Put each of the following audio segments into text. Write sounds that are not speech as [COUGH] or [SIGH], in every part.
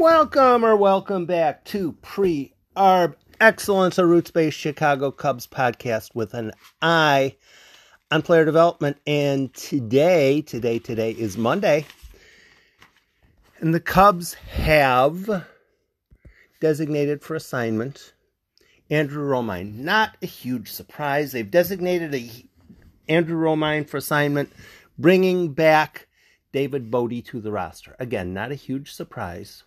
Welcome or welcome back to Pre Arb Excellence, a roots based Chicago Cubs podcast with an eye on player development. And today, today, today is Monday. And the Cubs have designated for assignment Andrew Romine. Not a huge surprise. They've designated a Andrew Romine for assignment, bringing back David Bote to the roster. Again, not a huge surprise.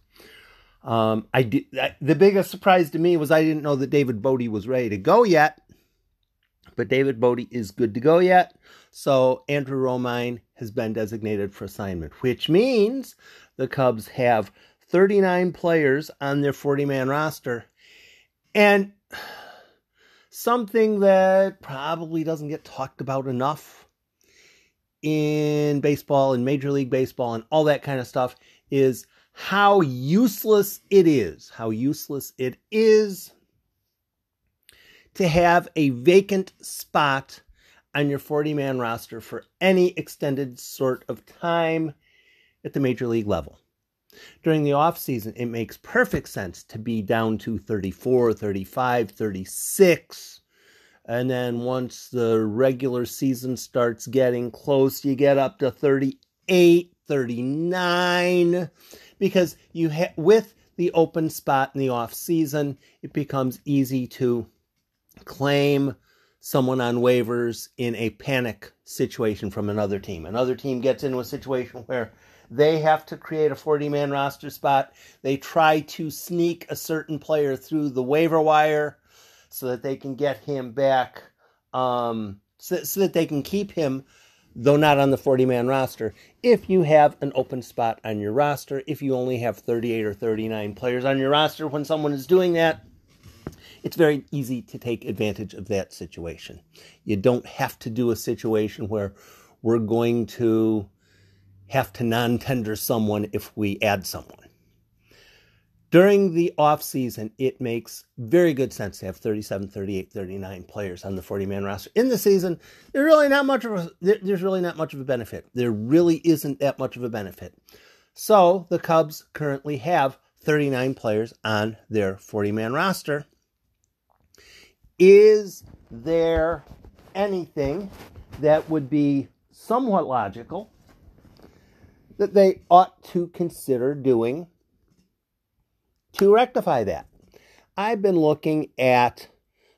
Um, I did, I, the biggest surprise to me was I didn't know that David Bote was ready to go yet, but David Bote is good to go yet. So Andrew Romine has been designated for assignment, which means the Cubs have 39 players on their 40 man roster. And something that probably doesn't get talked about enough in baseball and Major League Baseball and all that kind of stuff is how useless it is, how useless it is to have a vacant spot on your 40 man roster for any extended sort of time at the major league level. During the offseason, it makes perfect sense to be down to 34, 35, 36. And then once the regular season starts getting close, you get up to 38, 39 because you ha- with the open spot in the off season, it becomes easy to claim someone on waivers in a panic situation from another team. Another team gets into a situation [LAUGHS] where they have to create a 40 man roster spot. They try to sneak a certain player through the waiver wire so that they can get him back, um, so, so that they can keep him though not on the 40 man roster, if you have an open spot on your roster, if you only have 38 or 39 players on your roster when someone is doing that, it's very easy to take advantage of that situation. You don't have to do a situation where we're going to have to non tender someone if we add someone. During the off season, it makes very good sense to have 37, 38, 39 players on the 40 man roster. In the season, there's really not much of a, there's really not much of a benefit. There really isn't that much of a benefit. So the Cubs currently have 39 players on their 40 man roster. Is there anything that would be somewhat logical that they ought to consider doing to rectify that. I've been looking at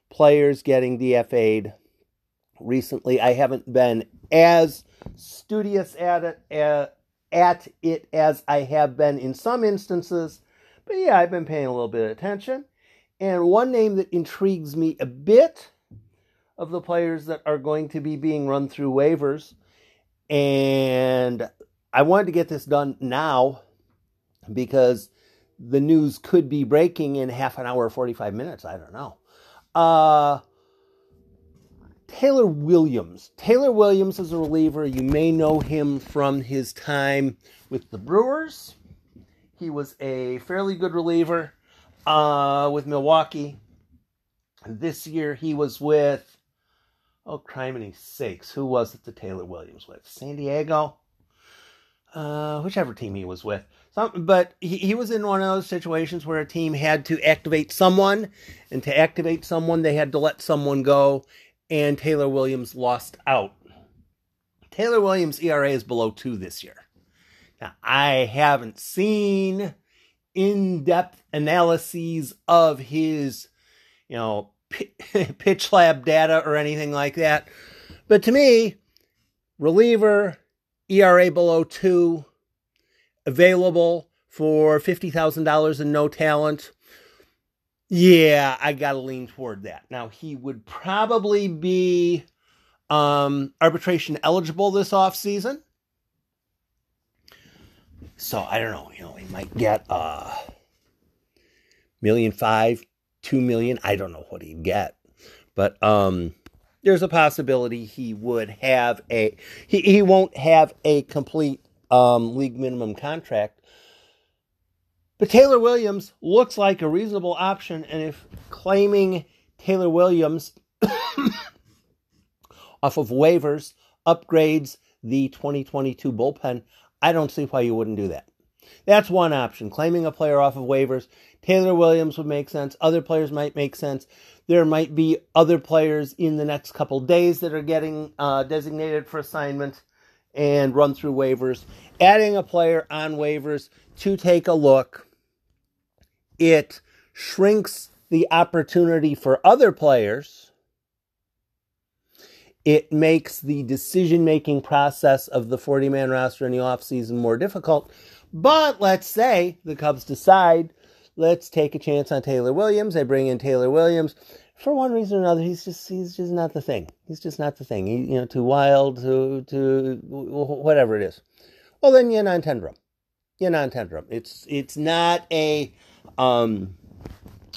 players getting DFA'd recently. I haven't been as studious at it, uh, at it as I have been in some instances, but yeah, I've been paying a little bit of attention. And one name that intrigues me a bit of the players that are going to be being run through waivers, and I wanted to get this done now because the news could be breaking in half an hour or 45 minutes. I don't know. Uh, Taylor Williams. Taylor Williams is a reliever. You may know him from his time with the Brewers. He was a fairly good reliever uh, with Milwaukee. This year he was with, oh, criminy sakes, who was it that Taylor Williams with? San Diego? Uh, whichever team he was with. Some, but he, he was in one of those situations where a team had to activate someone, and to activate someone, they had to let someone go, and Taylor Williams lost out. Taylor Williams' ERA is below two this year. Now, I haven't seen in depth analyses of his, you know, [LAUGHS] pitch lab data or anything like that. But to me, reliever, ERA below two, available for $50,000 and no talent. Yeah, I got to lean toward that. Now, he would probably be um, arbitration eligible this off season. So I don't know, you know, he might get a uh, million five, two million. I don't know what he'd get, but um, there's a possibility he would have a he, he won't have a complete um, league minimum contract. But Taylor Williams looks like a reasonable option, and if claiming Taylor Williams [COUGHS] off of waivers upgrades the 2022 bullpen, I don't see why you wouldn't do that. That's one option. Claiming a player off of waivers. Taylor Williams would make sense. Other players might make sense. There might be other players in the next couple days that are getting uh, designated for assignment and run through waivers. Adding a player on waivers to take a look, it shrinks the opportunity for other players. It makes the decision making process of the 40 man roster in the offseason more difficult. But let's say the Cubs decide let's take a chance on Taylor Williams. They bring in Taylor Williams. For one reason or another, he's just he's just not the thing. He's just not the thing. He, you know, too wild, to to whatever it is. Well, then you're non-tender him. You non-tender. It's it's not a um,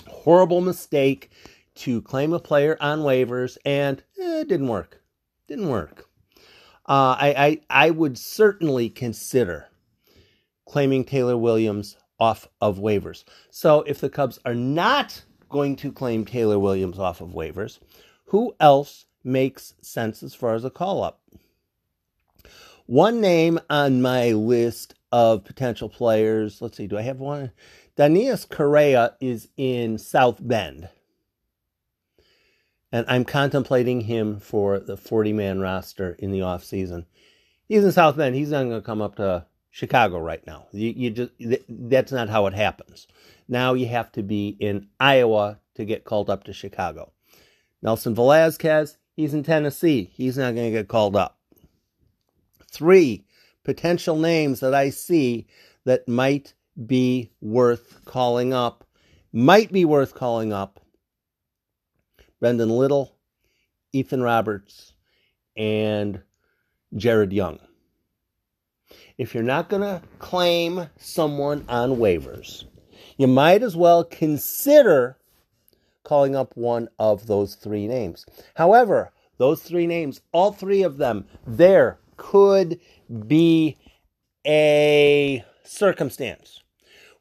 horrible mistake to claim a player on waivers, and eh, it didn't work. Didn't work. Uh, I, I I would certainly consider claiming Taylor Williams off of waivers. So if the Cubs are not going to claim Taylor Williams off of waivers, who else makes sense as far as a call up? One name on my list of potential players, let's see, do I have one? Denys Correa is in South Bend. And I'm contemplating him for the 40 man roster in the offseason. He's in South Bend. He's not going to come up to Chicago right now. You, you just that's not how it happens. Now you have to be in Iowa to get called up to Chicago. Nelson Velazquez, he's in Tennessee. He's not going to get called up. Three potential names that I see that might be worth calling up, might be worth calling up. Brendon Little, Ethan Roberts, and Jared Young if you're not going to claim someone on waivers, you might as well consider calling up one of those three names. However, those three names, all three of them, there could be a circumstance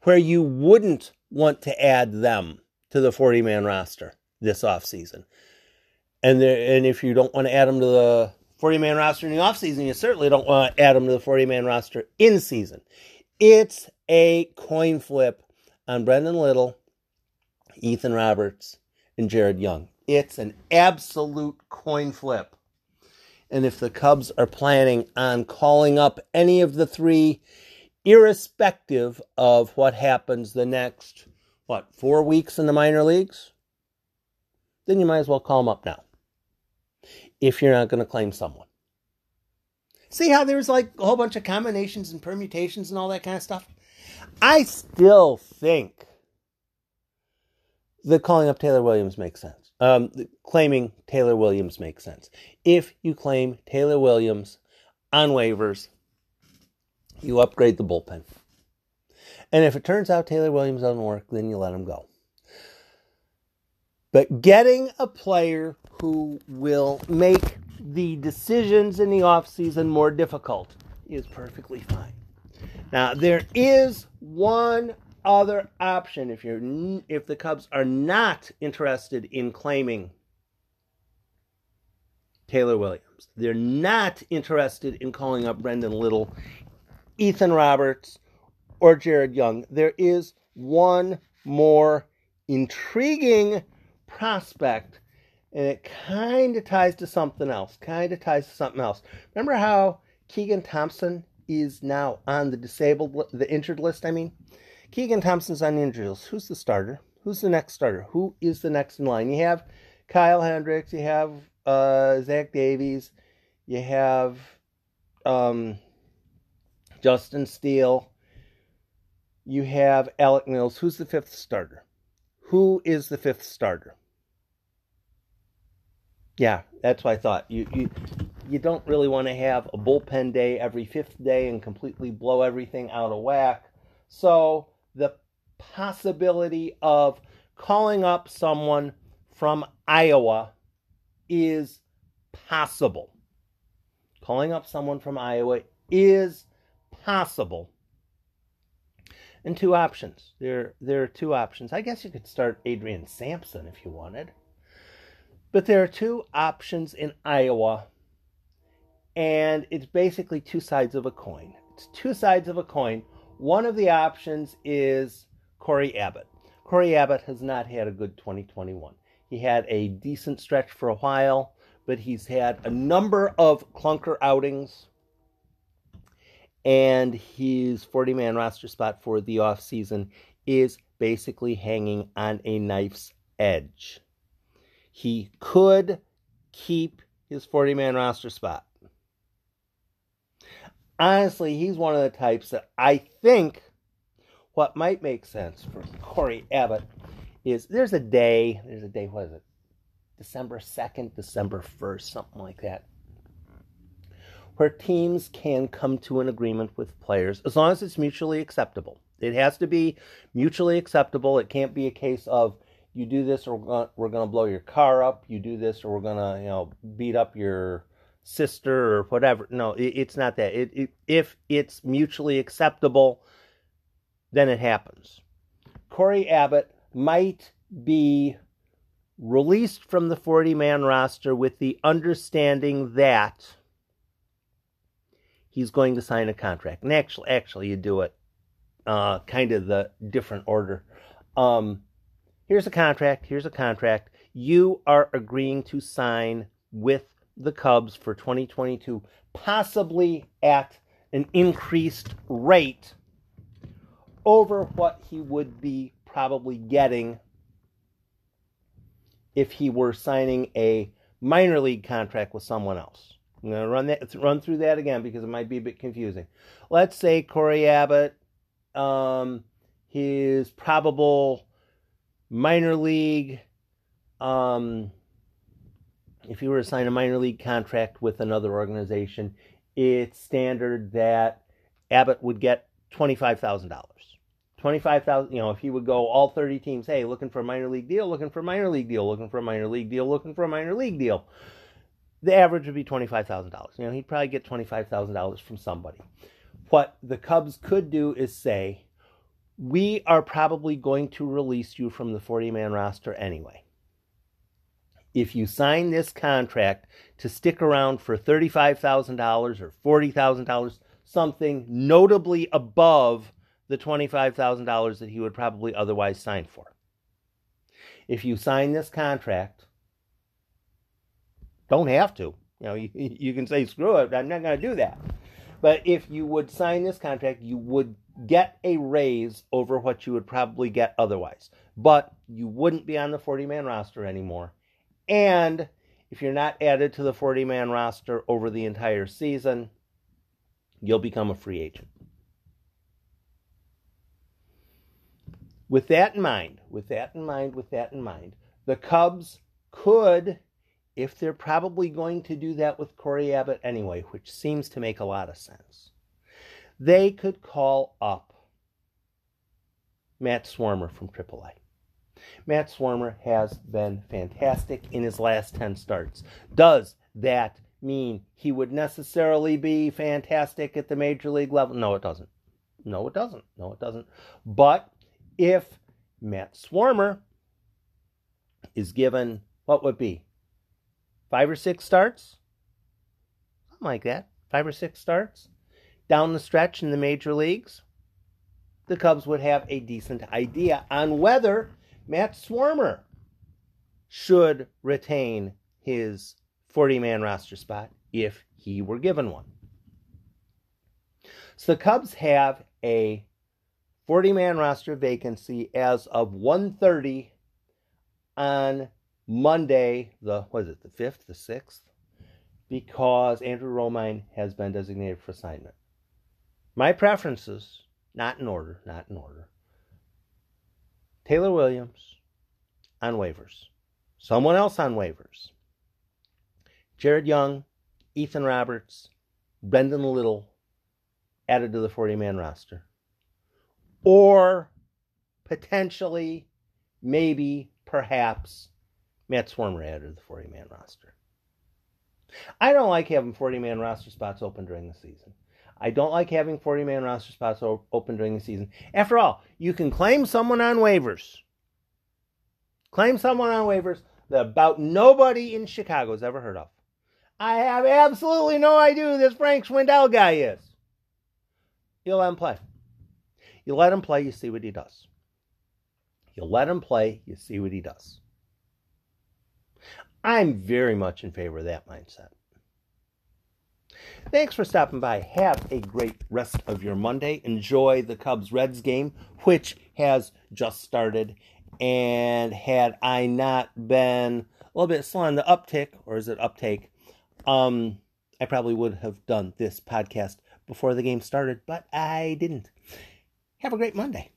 where you wouldn't want to add them to the 40 man roster this offseason. And and if you don't want to add them to the 40 man roster in the offseason, you certainly don't want to add them to the 40 man roster in season. It's a coin flip on Brendon Little, Ethan Roberts, and Jared Young. It's an absolute coin flip. And if the Cubs are planning on calling up any of the three, irrespective of what happens the next, what, four weeks in the minor leagues, then you might as well call them up now if you're not going to claim someone. See how there's like a whole bunch of combinations and permutations and all that kind of stuff? I still think that calling up Taylor Williams makes sense. Um, claiming Taylor Williams makes sense. If you claim Taylor Williams on waivers, you upgrade the bullpen. And if it turns out Taylor Williams doesn't work, then you let him go. But getting a player who will make the decisions in the offseason more difficult is perfectly fine. Now, there is one other option if you're if the Cubs are not interested in claiming Taylor Williams. They're not interested in calling up Brendon Little, Ethan Roberts, or Jared Young. There is one more intriguing prospect and it kind of ties to something else. Kind of ties to something else. Remember how Keegan Thompson is now on the disabled, the injured list? I mean, Keegan Thompson's on the injured list. Who's the starter? Who's the next starter? Who is the next in line? You have Kyle Hendricks. You have uh, Zach Davies. You have um, Justin Steele. You have Alec Mills. Who's the fifth starter? Who is the fifth starter? Yeah, that's what I thought. You you you don't really want to have a bullpen day every fifth day and completely blow everything out of whack. So the possibility of calling up someone from Iowa is possible. Calling up someone from Iowa is possible. And two options. There there are two options. I guess you could start Adrian Sampson if you wanted. But there are two options in Iowa, and it's basically two sides of a coin. It's two sides of a coin. One of the options is Cory Abbott. Cory Abbott has not had a good 2021. He had a decent stretch for a while, but he's had a number of clunker outings. And his 40 man roster spot for the offseason is basically hanging on a knife's edge. He could keep his 40 man roster spot. Honestly, he's one of the types that I think what might make sense for Cory Abbott is there's a day, there's a day, what is it? December 2nd, December 1st, something like that, where teams can come to an agreement with players as long as it's mutually acceptable. It has to be mutually acceptable. It can't be a case of you do this or we're going to blow your car up. You do this or we're going to, you know, beat up your sister or whatever. No, it, it's not that. It, it, if it's mutually acceptable, then it happens. Cory Abbott might be released from the 40 man roster with the understanding that he's going to sign a contract. And actually, actually, you do it uh, kind of the different order. Um, here's a contract. Here's a contract. You are agreeing to sign with the Cubs for 2022, possibly at an increased rate over what he would be probably getting if he were signing a minor league contract with someone else. I'm going to run that run through that again because it might be a bit confusing. Let's say Cory Abbott um, his probable minor league, um, if he were to sign a minor league contract with another organization, it's standard that Abbott would get twenty-five thousand dollars. Twenty-five thousand. You know, if he would go all thirty teams, hey, looking for a minor league deal, looking for a minor league deal, looking for a minor league deal, looking for a minor league deal. The average would be twenty-five thousand dollars. You know, he'd probably get twenty-five thousand dollars from somebody. What the Cubs could do is say, we are probably going to release you from the 40 man roster anyway. If you sign this contract to stick around for $35,000 or $40,000, something notably above the $25,000 that he would probably otherwise sign for. If you sign this contract, don't have to. You know, you, [LAUGHS] you can say, screw it, I'm not going to do that. But if you would sign this contract, you would get a raise over what you would probably get otherwise. But you wouldn't be on the 40 man roster anymore. And if you're not added to the 40 man roster over the entire season, you'll become a free agent. With that in mind, with that in mind, with that in mind, the Cubs could if they're probably going to do that with Cory Abbott anyway, which seems to make a lot of sense, they could call up Matt Swarmer from AAA. Matt Swarmer has been fantastic in his last 10 starts. Does that mean he would necessarily be fantastic at the major league level? No, it doesn't. No, it doesn't. No, it doesn't. But if Matt Swarmer is given what would be five or six starts, something like that, five or six starts down the stretch in the major leagues, the Cubs would have a decent idea on whether Matt Swarmer should retain his 40 man roster spot if he were given one. So the Cubs have a 40 man roster vacancy as of 1:30 on Monday, the what is it, the fifth, the sixth, because Andrew Romine has been designated for assignment. My preferences, not in order, not in order. Taylor Williams on waivers. Someone else on waivers. Jared Young, Ethan Roberts, Brendon Little added to the 40 man roster. Or potentially, maybe, perhaps Matt Swarmer added to the 40 man roster. I don't like having 40 man roster spots open during the season. I don't like having 40 man roster spots open during the season. After all, you can claim someone on waivers. Claim someone on waivers that about nobody in Chicago has ever heard of. I have absolutely no idea who this Frank Schwindel guy is. He'll let him play. You let him play, you see what he does. You let him play, you see what he does. I'm very much in favor of that mindset. Thanks for stopping by. Have a great rest of your Monday. Enjoy the Cubs Reds game, which has just started. And had I not been a little bit slow on the uptick, or is it uptake, um, I probably would have done this podcast before the game started, but I didn't. Have a great Monday.